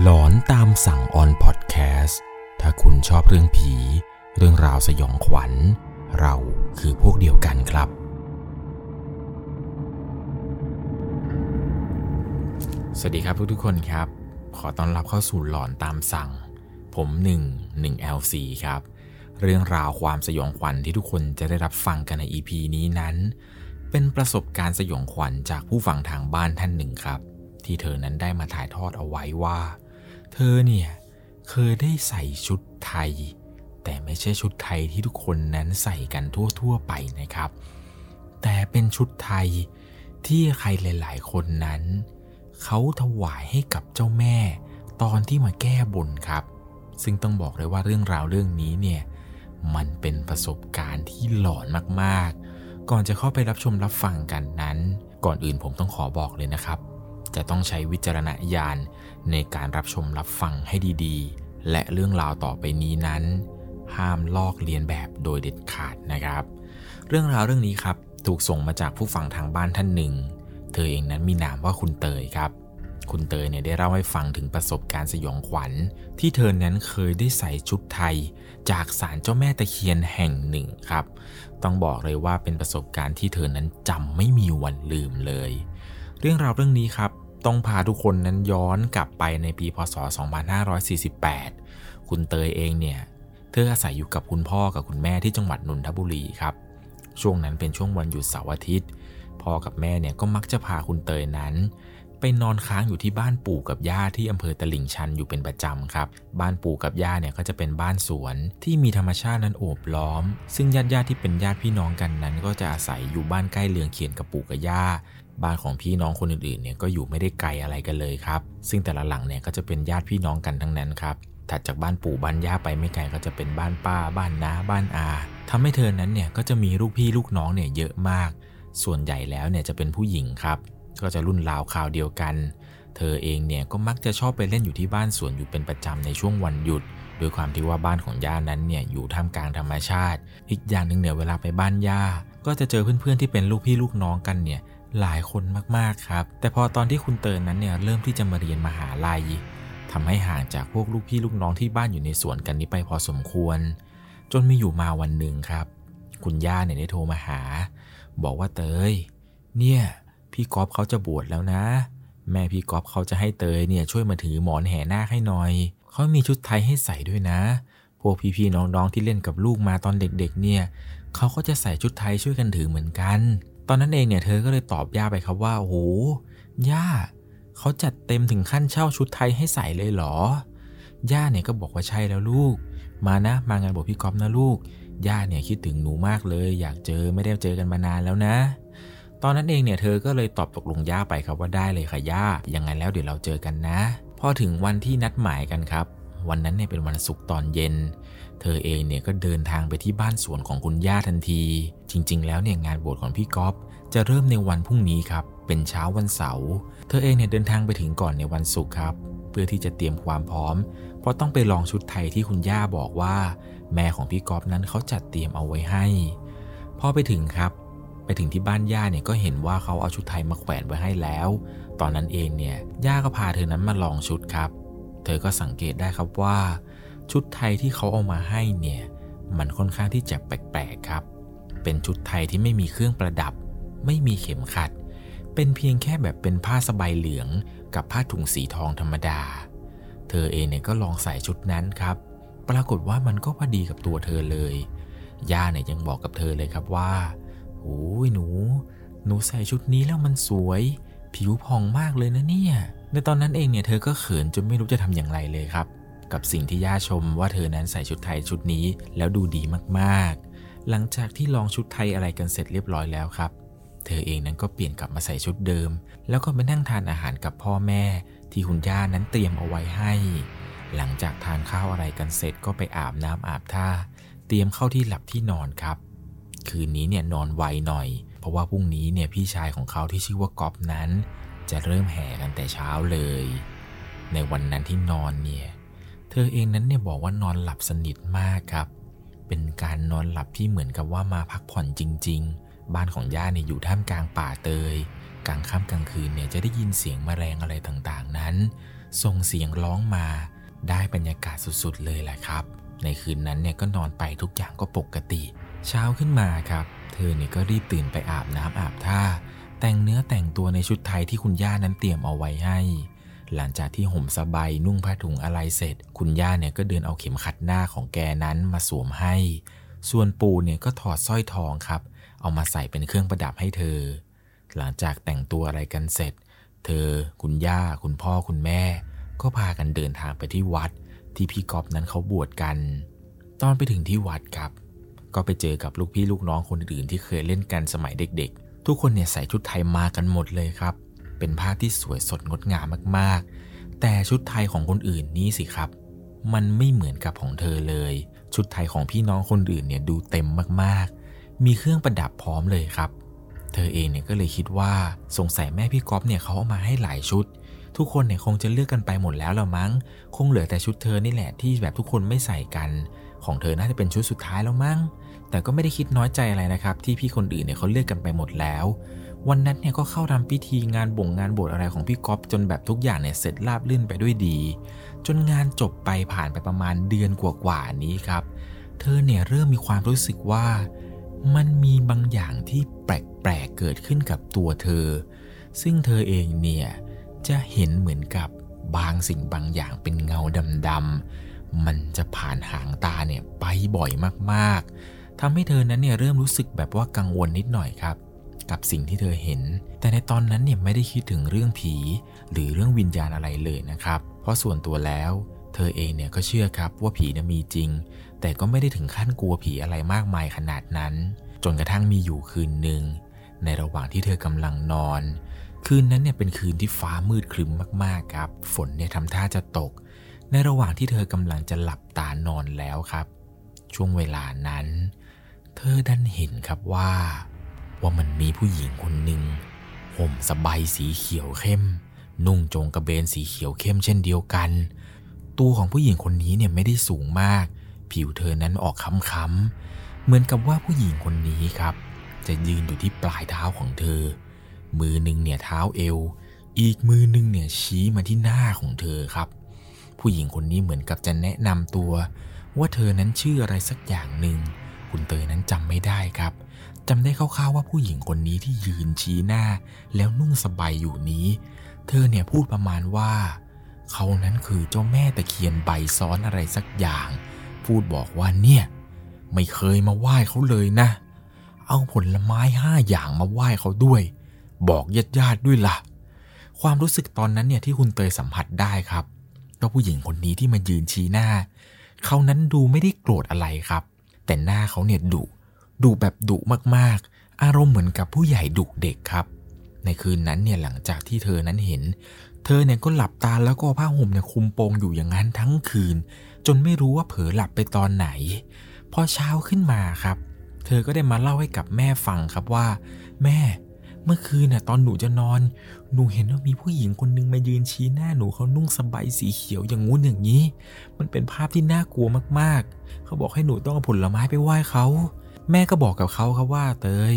หลอนตามสั่งออนพอดแคสต์ถ้าคุณชอบเรื่องผี เรื่องราวสยองขวัญ เราคือพวกเดียวกันครับ สวัสดีครับทุกทุกๆคนครับ ขอต้อนรับเข้าสู่หลอนตามสั่ง ผม1 1 LC ครับ เรื่องราวความสยองขวัญที่ทุกคนจะได้รับฟังกันใน EP นี้นั้น เป็นประสบการณ์สยองขวัญจากผู้ฟังทางบ้านท่านหนึ่งครับที่เธอนั้นได้มาถ่ายทอดเอาไว้ว่า เธอเนี่ยเคยได้ใส่ชุดไทย แต่ไม่ใช่ชุดไทยที่ทุกคนนั้นใส่กันทั่วๆไปนะครับ แต่เป็นชุดไทยที่ใครหลาย ๆ คนนั้น เขาถวายให้กับเจ้าแม่ ตอนที่มาแก้บนครับ ซึ่งต้องบอกเลยว่าเรื่องราวเรื่องนี้เนี่ยมันเป็นประสบการณ์ที่หลอนมากๆ ก่อนจะเข้าไปรับชมรับฟังกันนั้น ก่อนอื่นผมต้องขอบอกเลยนะครับ จะต้องใช้วิจารณญาณในการรับชมรับฟังให้ดีๆ และเรื่องราวต่อไปนี้นั้น ห้ามลอกเลียนแบบโดยเด็ดขาดนะครับ เรื่องราวเรื่องนี้ครับถูกส่งมาจากผู้ฟังทางบ้านท่านหนึ่ง เธอเองนั้นมีนามว่าคุณเตยครับ คุณเตยเนี่ยได้เล่าให้ฟังถึงประสบการณ์สยองขวัญ ที่เธอนั้นเคยได้ใส่ชุดไทย จากศาลเจ้าแม่ตะเคียนแห่งหนึ่งครับ ต้องบอกเลยว่าเป็นประสบการณ์ที่เธอนั้นจำไม่มีวันลืมเลย เรื่องราวเรื่องนี้ครับ ต้องพาทุกคนนั้นย้อนกลับไปในปีพศ 2548 คุณเตยเองเนี่ย เธออาศัยอยู่กับคุณพ่อกับคุณแม่ที่จังหวัดนนทบุรีครับ ช่วงนั้นเป็นช่วงวันหยุดเสาร์อาทิตย์ พ่อกับแม่เนี่ยก็มักจะพาคุณเตยนั้น ไปนอนค้างอยู่ที่บ้านปู่กับย่าที่อำเภอตลิ่งชันอยู่เป็นประจำครับ บ้านปู่กับย่าเนี่ยก็จะเป็นบ้านสวนที่มีธรรมชาตินั้นโอบล้อม ซึ่งญาติญาติที่เป็นญาติพี่น้องกันนั้น ก็จะอาศัยอยู่บ้านใกล้เรือนเคียงกับปู่กับย่า บ้านของพี่น้องคนอื่นๆเนี่ยก็อยู่ไม่ได้ไกลอะไรกันเลยครับ ซึ่งแต่ละหลังเนี่ยก็จะเป็นญาติพี่น้องกันทั้งนั้นครับถัดจากบ้านปู่บ้านย่าไปไม่ไกลก็จะเป็นบ้านป้า บ้านน้าบ้านอาทำให้เธอนั้นเนี่ยก็จะมีลูกพี่ลูกน้องเนี่ยเยอะมาก ส่วนใหญ่แล้วเนี่ยจะเป็นผู้หญิงครับ ก็จะรุ่นราวคราวเดียวกัน เธอเองเนี่ยก็มักจะชอบไปเล่นอยู่ที่บ้านสวนอยู่เป็นประจำในช่วงวันหยุดโดยความที่ว่าบ้านของย่านั้นเนี่ยอยู่ท่ามกลางธรรมชาติ อีกอย่างหนึ่งเนี่ยเวลาไปบ้านย่าก็จะเจอเพื่อนๆที่เป็นลูกพี่ลูกน้องกันเนี่ย หลายคนมากๆครับ แต่พอตอนที่คุณเตยนั้นเนี่ยเริ่มที่จะมาเรียนมหาลัยทำให้ห่างจากพวกลูกพี่ลูกน้องที่บ้านอยู่ในสวนกันนี้ไปพอสมควร จนมีอยู่มาวันหนึ่งครับ คุณย่าเนี่ยได้โทรมาหา บอกว่าเตย เนี่ย พี่ก๊อฟเขาจะบวชแล้วนะ แม่พี่ก๊อฟเขาจะให้เตยเนี่ยช่วยมาถือหมอนแห่นาคให้หน่อยเขามีชุดไทยให้ใส่ด้วยนะ พวกพี่ๆน้องๆที่เล่นกับลูกมาตอนเด็กๆ เนี่ยเขาก็จะใส่ชุดไทยช่วยกันถือเหมือนกัน อนนั้นเองเนี่ยเธอก็เลยตอบย่าไปครับว่าโอ้โหย่าเขาจัดเต็มถึงขั้นเช่าชุดไทยให้ใส่เลยเหรอย่าเนี่ยก็บอกว่าใช่แล้วลูก มานะ มางานบวชพี่ก๊อฟนะลูกย่าเนี่ยคิดถึงหนูมากเลย อยากเจอไม่ได้เจอกันมานานแล้วนะ ตอนนั้นเองเนี่ยเธอก็เลยตอบตกลงย่าไปครับว่าได้เลยค่ะย่ายังไงแล้วเดี๋ยวเราเจอกันนะ พอถึงวันที่นัดหมายกันครับ วันนั้นเนี่ยเป็นวันศุกร์ตอนเย็น เธอเองเนี่ยก็เดินทางไปที่บ้านสวนของคุณย่าทันที จริง ๆ แล้วเนี่ยงานบวชของพี่ก๊อฟจะเริ่มในวันพรุ่งนี้ครับ เป็นเช้าวันเสาร์เธอเองเนี่ยเดินทางไปถึงก่อนในวันศุกร์ครับเพื่อที่จะเตรียมความพร้อม เพราะต้องไปลองชุดไทยที่คุณย่าบอกว่า แม่ของพี่ก๊อฟนั้นเขาจัดเตรียมเอาไว้ให้พอไปถึงครับ ไปถึงที่บ้านย่าเนี่ยก็เห็นว่าเขาเอาชุดไทยมาแขวนไว้ให้แล้ว ตอนนั้นเองเนี่ยย่าก็พาเธอนั้นมาลองชุดครับ เธอก็สังเกตได้ครับว่า ชุดไทยที่เขาเอามาให้เนี่ย มันค่อนข้างที่จะแปลกๆครับ เป็นชุดไทยที่ไม่มีเครื่องประดับ ไม่มีเข็มขัด เป็นเพียงแค่แบบเป็นผ้าสบายเหลือง กับผ้าถุงสีทองธรรมดา เธอเองเนี่ยก็ลองใส่ชุดนั้นครับ ปรากฏว่ามันก็พอดีกับตัวเธอเลย ย่าเนี่ยยังบอกกับเธอเลยครับว่าโอ้ยหนู หนูใส่ชุดนี้แล้วมันสวย ผิวผ่องมากเลยนะเนี่ย ในตอนนั้นเองเนี่ยเธอก็เขินจนไม่รู้จะทำอย่างไรเลยครับ กับสิ่งที่ย่าชมว่าเธอนั้นใส่ชุดไทยชุดนี้แล้วดูดีมากๆ หลังจากที่ลองชุดไทยอะไรกันเสร็จเรียบร้อยแล้วครับ เธอเองนั้นก็เปลี่ยนกลับมาใส่ชุดเดิม แล้วก็ไปนั่งทานอาหารกับพ่อแม่ ที่คุณย่านั้นเตรียมเอาไว้ให้ หลังจากทานข้าวอะไรกันเสร็จก็ไปอาบน้ำอาบท่า เตรียมเข้าที่หลับที่นอนครับ คืนนี้เนี่ยนอนไวหน่อย เพราะว่าพรุ่งนี้เนี่ยพี่ชายของเขาที่ชื่อว่าก๊อฟนั้น จะเริ่มแห่กันแต่เช้าเลย ในวันนั้นที่นอนเนี่ย เธอเองนั้นเนี่ยบอกว่านอนหลับสนิทมากครับ เป็นการนอนหลับที่เหมือนกับว่ามาพักผ่อนจริง ๆ บ้านของย่าเนี่ยอยู่ท่ามกลางป่าเตย กลางค่ำกลางคืนเนี่ยจะได้ยินเสียงแมลงอะไรต่างๆนั้น ส่งเสียงร้องมาได้บรรยากาศสุดๆเลยแหละครับ ในคืนนั้นเนี่ยก็นอนไปทุกอย่างก็ปกติ เช้าขึ้นมาครับ เธอเนี่ยก็รีบตื่นไปอาบน้ำอาบท่า แต่งเนื้อแต่งตัวในชุดไทยที่คุณย่านั้นเตรียมเอาไว้ให้ หลังจากที่ห่มสบายนุ่งผ้าถุงอะไรเสร็จ คุณย่าเนี่ยก็เดินเอาเข็มขัดหน้าของแกนั้นมาสวมให้ ส่วนปู่เนี่ยก็ถอดสร้อยทองครับ เอามาใส่เป็นเครื่องประดับให้เธอ หลังจากแต่งตัวอะไรกันเสร็จ เธอ คุณย่า คุณพ่อคุณแม่ ก็พากันเดินทางไปที่วัด ที่พี่กอบนั้นเขาบวชกัน ตอนไปถึงที่วัดครับ ก็ไปเจอกับลูกพี่ลูกน้องคนอื่นที่เคยเล่นกันสมัยเด็กๆ ทุกคนเนี่ยใส่ชุดไทยมากันหมดเลยครับ เป็นภาพที่สวยสดงดงามมากๆ แต่ชุดไทยของคนอื่นนี่สิครับ มันไม่เหมือนกับของเธอเลย ชุดไทยของพี่น้องคนอื่นเนี่ยดูเต็มมากๆ มีเครื่องประดับพร้อมเลยครับ เธอเองเนี่ยก็เลยคิดว่าสงสัยแม่พี่ก๊อฟเนี่ยเขาเอามาให้หลายชุด ทุกคนเนี่ยคงจะเลือกกันไปหมดแล้วละมั้ง คงเหลือแต่ชุดเธอนี่แหละที่แบบทุกคนไม่ใส่กัน ของเธอน่าจะเป็นชุดสุดท้ายแล้วมั้ง แต่ก็ไม่ได้คิดน้อยใจอะไรนะครับ ที่พี่คนอื่นเนี่ยเขาเลือกกันไปหมดแล้ว วันนั้นเนี่ยก็เข้าทำพิธีงานบ่งงานบวชอะไรของพี่ก๊อฟจนแบบทุกอย่างเนี่ยเสร็จราบรื่นไปด้วยดี จนงานจบไปผ่านไปประมาณเดือนกว่าๆนี้ครับ เธอเนี่ยเริ่มมีความรู้สึกว่า มันมีบางอย่างที่แปลกๆเกิดขึ้นกับตัวเธอ ซึ่งเธอเองเนี่ยจะเห็นเหมือนกับบางสิ่งบางอย่างเป็นเงาดำๆมันจะผ่านหางตาเนี่ยไปบ่อยมากๆ ทำให้เธอนั้นเนี่ยเริ่มรู้สึกแบบว่ากังวลนิดหน่อยครับ กับสิ่งที่เธอเห็น แต่ในตอนนั้นเนี่ยไม่ได้คิดถึงเรื่องผี หรือเรื่องวิญญาณอะไรเลยนะครับ เพราะส่วนตัวแล้ว เธอเองเนี่ยก็เชื่อครับว่าผีนะมีจริง แต่ก็ไม่ได้ถึงขั้นกลัวผีอะไรมากมายขนาดนั้น จนกระทั่งมีอยู่คืนหนึ่งในระหว่างที่เธอกำลังนอน คืนนั้นเนี่ยเป็นคืนที่ฟ้ามืดครึ้มมากๆครับ ฝนเนี่ยทำท่าจะตก ในระหว่างที่เธอกำลังจะหลับตานอนแล้วครับ ช่วงเวลานั้น เธอดันเห็นครับว่า ว่ามันมีผู้หญิงคนหนึ่งห่มสบายสีเขียวเข้ม นุ่งโจงกระเบนสีเขียวเข้มเช่นเดียวกัน ตัวของผู้หญิงคนนี้เนี่ยไม่ได้สูงมาก ผิวเธอนั้นออกค้ำๆเหมือนกับว่าผู้หญิงคนนี้ครับ จะยืนอยู่ที่ปลายเท้าของเธอ มือหนึ่งเนี่ยเท้าเอว อีกมือหนึ่งเนี่ยชี้มาที่หน้าของเธอครับ ผู้หญิงคนนี้เหมือนกับจะแนะนำตัว ว่าเธอนั้นชื่ออะไรสักอย่างหนึ่ง คุณเตยนั้นจำไม่ได้ครับจำได้คร่าวๆว่าผู้หญิงคนนี้ที่ยืนชี้หน้า แล้วนุ่งสบายอยู่นี้ เธอเนี่ยพูดประมาณว่า เขานั้นคือเจ้าแม่ตะเคียนใบซ้อนอะไรสักอย่าง พูดบอกว่าเนี่ย ไม่เคยมาไหว้เขาเลยนะ เอาผลไม้ห้าอย่างมาไหว้เขาด้วย บอกญาติญาติๆด้วยล่ะ ความรู้สึกตอนนั้นเนี่ยที่คุณเตยสัมผัสได้ครับก็ผู้หญิงคนนี้ที่มายืนชี้หน้า เขานั้นดูไม่ได้โกรธอะไรครับ แต่หน้าเขาเนี่ยดุดุแบบดุมากๆ อารมณ์เหมือนกับผู้ใหญ่ดุเด็กครับ ในคืนนั้นเนี่ยหลังจากที่เธอนั้นเห็น เธอเนี่ยก็หลับตาแล้วก็ผ้าห่มเนี่ยคุมโปงอยู่อย่างนั้นทั้งคืน จนไม่รู้ว่าเผลอหลับไปตอนไหน พอเช้าขึ้นมาครับ เธอก็ได้มาเล่าให้กับแม่ฟังครับว่า แม่ เมื่อคืนน่ะตอนหนูจะนอน หนูเห็นว่ามีผู้หญิงคนนึงมายืนชี้หน้าหนูเขานุ่งสบายสีเขียวอย่างงู้นอย่างนี้ มันเป็นภาพที่น่ากลัวมากๆ เขาบอกให้หนูต้องเอาผลไม้ไปไหว้เขา แม่ก็บอกกับเขาครับว่าเตย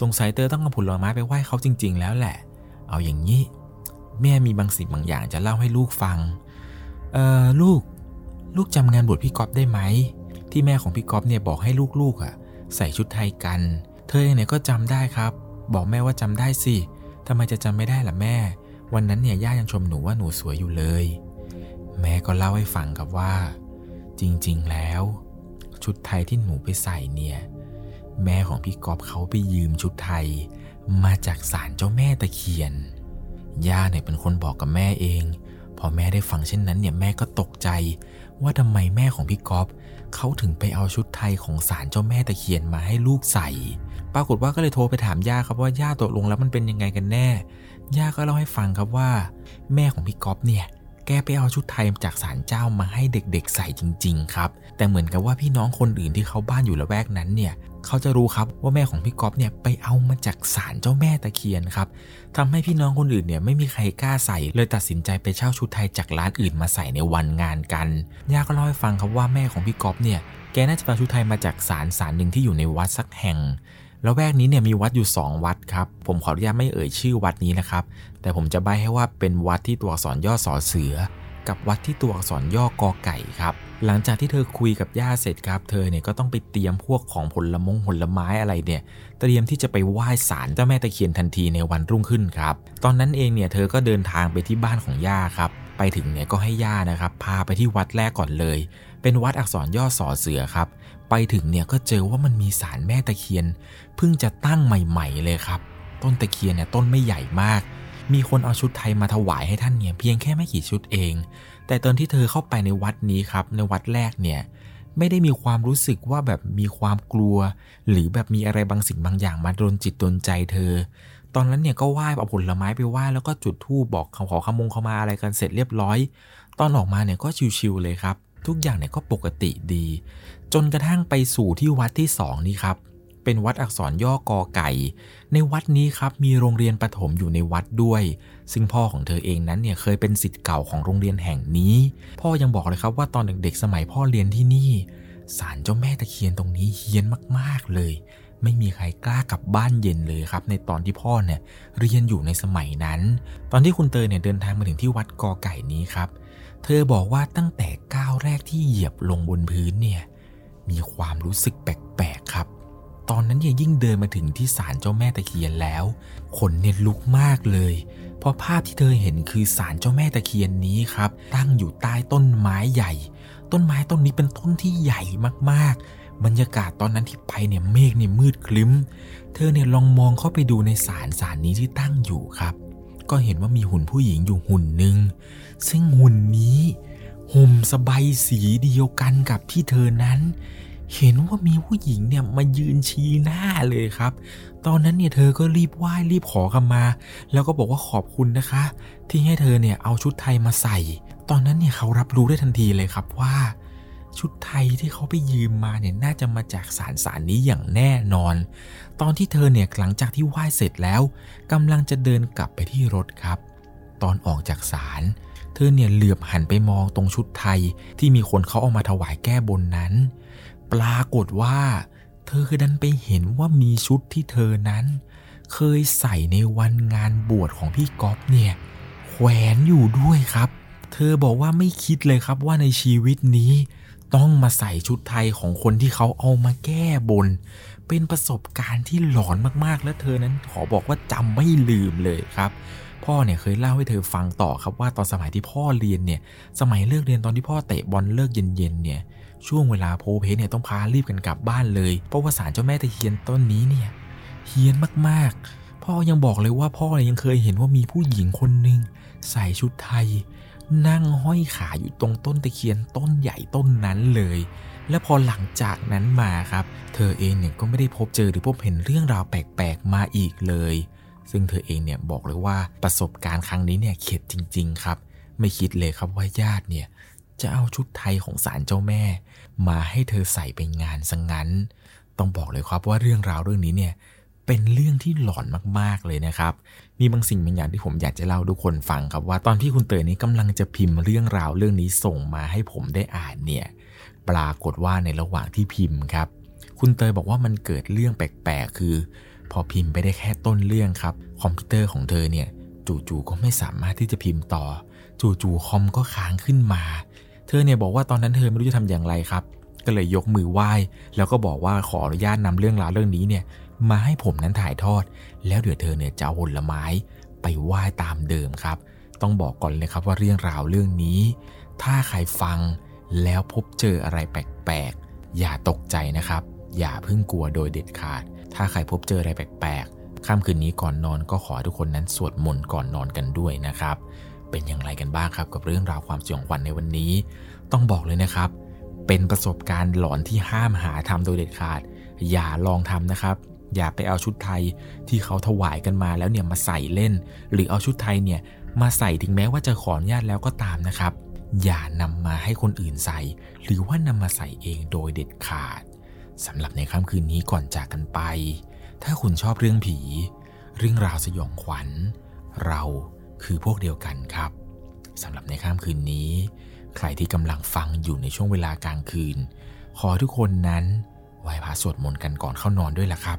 สงสัยเตยต้องเอาผลไม้ไปไหว้เขาจริง ๆ แล้วแหละ เอาอย่างนี้ แม่มีบางสิ่งบางอย่างจะเล่าให้ลูกฟัง เออลูก ลูกจำงานบวชพี่ก๊อฟได้ไหม ที่แม่ของพี่ก๊อฟเนี่ยบอกให้ลูกๆอะ ใส่ชุดไทยกัน เธอเองเนี่ยก็จำได้ครับ บอกแม่ว่าจำได้สิทำไมจะจำไม่ได้ล่ะแม่ วันนั้นเนี่ยย่ายังชมหนูว่าหนูสวยอยู่เลย แม่ก็เล่าให้ฟังครับว่า จริงๆแล้ว ชุดไทยที่หนูไปใส่เนี่ยแม่ของพี่กอฟเขาไปยืมชุดไทย มาจากศาลเจ้าแม่ตะเคียน ย่าเนี่ยเป็นคนบอกกับแม่เอง พอแม่ได้ฟังเช่นนั้นเนี่ยแม่ก็ตกใจ ว่าทำไมแม่ของพี่กอฟ เขาถึงไปเอาชุดไทยของศาลเจ้าแม่ตะเคียนมาให้ลูกใส่ ปรากฏว่าก็เลยโทรไปถามย่าครับว่าย่าตกลงแล้วมันเป็นยังไงกันแน่ ย่าก็เล่าให้ฟังครับว่า แม่ของพี่ก๊อฟเนี่ย แกไปเอาชุดไทยจากศาลเจ้ามาให้เด็กๆใส่จริง ๆ ครับ แต่เหมือนกับว่าพี่น้องคนอื่นที่เขาบ้านอยู่ละแวกนั้นเนี่ยเขาจะรู้ครับว่าแม่ของพี่ก๊อฟเนี่ยไปเอามาจากศาลเจ้าแม่ตะเคียนครับทำให้พี่น้องคนอื่นเนี่ยไม่มีใครกล้าใส่ เลยตัดสินใจไปเช่าชุดไทยจากร้านอื่นมาใส่ในวันงานกันย่าก็เล่าให้ฟังครับว่าแม่ของพี่ก๊อฟเนี่ยแกน่าจะเอาชุดไทยมาจากศาลศาลหนึ่งที่อยู่ในวัดสักแห่ง แล้วแวกนี้เนี่ยมีวัดอยู่ 2 วัดครับ ผมขออนุญาตไม่เอ่ยชื่อวัดนี้นะครับ แต่ผมจะใบให้ว่าเป็นวัดที่ตัวอักษรย่อสอเสือ กับวัดที่ตัวอักษรย่อกอไก่ครับ หลังจากที่เธอคุยกับย่าเสร็จครับ เธอเนี่ยก็ต้องไปเตรียมพวกของผลมงผลไม้อะไรเนี่ย เตรียมที่จะไปไหว้ศาลเจ้าแม่ตะเคียนทันทีในวันรุ่งขึ้นครับ ตอนนั้นเองเนี่ยเธอก็เดินทางไปที่บ้านของย่าครับ ไปถึงเนี่ยก็ให้ย่านะครับ พาไปที่วัดแรกก่อนเลย เป็นวัดอักษรย่อสอเสือครับ ไปถึงเนี่ยก็เจอว่ามันมีศาลแม่ตะเคียนเพิ่งจะตั้งใหม่ๆเลยครับ ต้นตะเคียนเนี่ยต้นไม่ใหญ่มาก มีคนเอาชุดไทยมาถวายให้ท่านเนี่ยเพียงแค่ไม่กี่ชุดเอง แต่ตอนที่เธอเข้าไปในวัดนี้ครับ ในวัดแรกเนี่ยไม่ได้มีความรู้สึกว่าแบบมีความกลัว หรือแบบมีอะไรบางสิ่งบางอย่างมาโดนจิตโดนใจเธอ ตอนนั้นเนี่ยก็ไหว้เอาผลไม้ไปไหว้แล้วก็จุดธูปบอกขอขมงเขามาอะไรกันเสร็จเรียบร้อย ตอนออกมาเนี่ยก็ชิวๆเลยครับ ทุกอย่างเนี่ยก็ปกติดี จนกระทั่งไปสู่ที่วัดที่สองนี้ครับเป็นวัดอักษรย่อกอไก่ ในวัดนี้ครับมีโรงเรียนประถมอยู่ในวัดด้วย ซึ่งพ่อของเธอเองนั้นเนี่ยเคยเป็นสิทธิ์เก่าของโรงเรียนแห่งนี้ พ่อยังบอกเลยครับว่าตอนเด็กๆสมัยพ่อเรียนที่นี่ศาลเจ้าแม่ตะเคียนตรงนี้เฮี้ยนมากๆเลย ไม่มีใครกล้ากลับบ้านเย็นเลยครับ ในตอนที่พ่อเนี่ยเรียนอยู่ในสมัยนั้น ตอนที่คุณเตยเนี่ยเดินทางมาถึงที่วัดกอไก่นี้ครับเธอบอกว่าตั้งแต่ก้าวแรกที่เหยียบลงบนพื้นเนี่ย มีความรู้สึกแปลกๆครับ ตอนนั้นเนี่ยยิ่งเดินมาถึงที่ศาลเจ้าแม่ตะเคียนแล้ว ขนเนี่ยลุกมากเลย เพราะภาพที่เธอเห็นคือศาลเจ้าแม่ตะเคียนนี้ครับ ตั้งอยู่ใต้ต้นไม้ใหญ่ ต้นไม้ต้นนี้เป็นต้นที่ใหญ่มากๆ บรรยากาศตอนนั้นที่ไปเนี่ยเมฆเนี่ยมืดคลึ้ม เธอเนี่ยลองมองเข้าไปดูในศาลศาลนี้ที่ตั้งอยู่ครับ ก็เห็นว่ามีหุ่นผู้หญิงอยู่หุ่นหนึ่ง ซึ่งหุ่นนี้ห่มสบายสีเดียวกันกับที่เธอนั้น เห็นว่ามีผู้หญิงเนี่ยมายืนชี้หน้าเลยครับ ตอนนั้นเนี่ยเธอก็รีบไหว้รีบขอคำมา แล้วก็บอกว่าขอบคุณนะคะ ที่ให้เธอเนี่ยเอาชุดไทยมาใส่ ตอนนั้นเนี่ยเขารับรู้ได้ทันทีเลยครับว่า ชุดไทยที่เขาไปยืมมาเนี่ยน่าจะมาจากสารสารนี้อย่างแน่นอน ตอนที่เธอเนี่ยหลังจากที่ไหว้เสร็จแล้วกำลังจะเดินกลับไปที่รถครับ ตอนออกจากศาลเธอเนี่ยเหลือบหันไปมองตรงชุดไทยที่มีคนเขาเอามาถวายแก้บนนั้น ปรากฏว่า เธอดันไปเห็นว่ามีชุดที่เธอนั้น เคยใส่ในวันงานบวชของพี่ก๊อฟเนี่ยแขวนอยู่ด้วยครับ เธอบอกว่าไม่คิดเลยครับว่าในชีวิตนี้ ต้องมาใส่ชุดไทยของคนที่เขาเอามาแก้บน เป็นประสบการณ์ที่หลอนมากๆ และเธอนั้นขอบอกว่าจำไม่ลืมเลยครับ พ่อเนี่ยเคยเล่าให้เธอฟังต่อครับว่าตอนสมัยที่พ่อเรียนเนี่ย สมัยเลิกเรียนตอนที่พ่อเตะบอลเลิกเย็นๆเนี่ย ช่วงเวลาโพเพเนี่ยต้องพารีบกันกลับบ้านเลย เพราะว่าศาลเจ้าแม่ตะเคียนต้นนี้เนี่ยเฮี้ยนมากๆ พ่อยังบอกเลยว่าพ่อเนี่ยยังเคยเห็นว่ามีผู้หญิงคนหนึ่งใส่ชุดไทย นั่งห้อยขาอยู่ตรงต้นตะเคียนต้นใหญ่ต้นนั้นเลย และพอหลังจากนั้นมาครับ เธอเองเนี่ยก็ไม่ได้พบเจอหรือพบเห็นเรื่องราวแปลกๆมาอีกเลย ซึ่งเธอเองเนี่ยบอกเลยว่าประสบการณ์ครั้งนี้เนี่ยเข็ดจริง ๆ ครับ ไม่คิดเลยครับว่าญาติเนี่ยจะเอาชุดไทยของศาลเจ้าแม่ มาให้เธอใส่ไปงานสังงั้น ต้องบอกเลยครับว่าเรื่องราวเรื่องนี้เนี่ย เป็นเรื่องที่หลอนมากๆเลยนะครับ มีบางสิ่งบางอย่างที่ผมอยากจะเล่าทุกคนฟังครับว่าตอนที่คุณเตยนี้กำลังจะพิมพ์เรื่องราวเรื่องนี้ส่งมาให้ผมได้อ่านเนี่ย ปรากฏว่าในระหว่างที่พิมพ์ครับ คุณเตยบอกว่ามันเกิดเรื่องแปลกๆ คือ พอพิมพ์ไปได้แค่ต้นเรื่องครับ คอมพิวเตอร์ของเธอเนี่ยจู่ๆก็ไม่สามารถที่จะพิมพ์ต่อ จู่ๆคอมก็ค้างขึ้นมา เธอเนี่ยบอกว่าตอนนั้นเธอไม่รู้จะทำอย่างไรครับ ก็เลยยกมือไหว้ แล้วก็บอกว่าขออนุญาตนำเรื่องราวเรื่องนี้เนี่ย มาให้ผมนั้นถ่ายทอด แล้วเดี๋ยวเธอเนี่ยจะเอาผลไม้ไปไหว้ตามเดิมครับ ต้องบอกก่อนเลยครับว่าเรื่องราวเรื่องนี้ ถ้าใครฟังแล้วพบเจออะไรแปลกๆ อย่าตกใจนะครับ อย่าเพิ่งกลัวโดยเด็ดขาด ถ้าใครพบเจออะไรแปลกๆค่ำคืนนี้ก่อนนอนก็ขอทุกคนนั้นสวดมนต์ก่อนนอนกันด้วยนะครับ เป็นอย่างไรกันบ้างครับกับเรื่องราวความสยองขวัญในวันนี้ ต้องบอกเลยนะครับ เป็นประสบการณ์หลอนที่ห้ามหาทำโดยเด็ดขาด อย่าลองทำนะครับ อย่าไปเอาชุดไทยที่เขาถวายกันมาแล้วเนี่ยมาใส่เล่น หรือเอาชุดไทยเนี่ยมาใส่ถึงแม้ว่าจะขออนุญาตแล้วก็ตามนะครับ อย่านำมาให้คนอื่นใส่ หรือว่านำมาใส่เองโดยเด็ดขาดสำหรับในค่ำคืนนี้ก่อนจากกันไป ถ้าคุณชอบเรื่องผี เรื่องราวสยองขวัญ เราคือพวกเดียวกันครับสำหรับในค่ำคืนนี้ ใครที่กำลังฟังอยู่ในช่วงเวลากลางคืน ขอทุกคนนั้นไหว้พระสวดมนต์กันก่อนเข้านอนด้วยล่ะครับ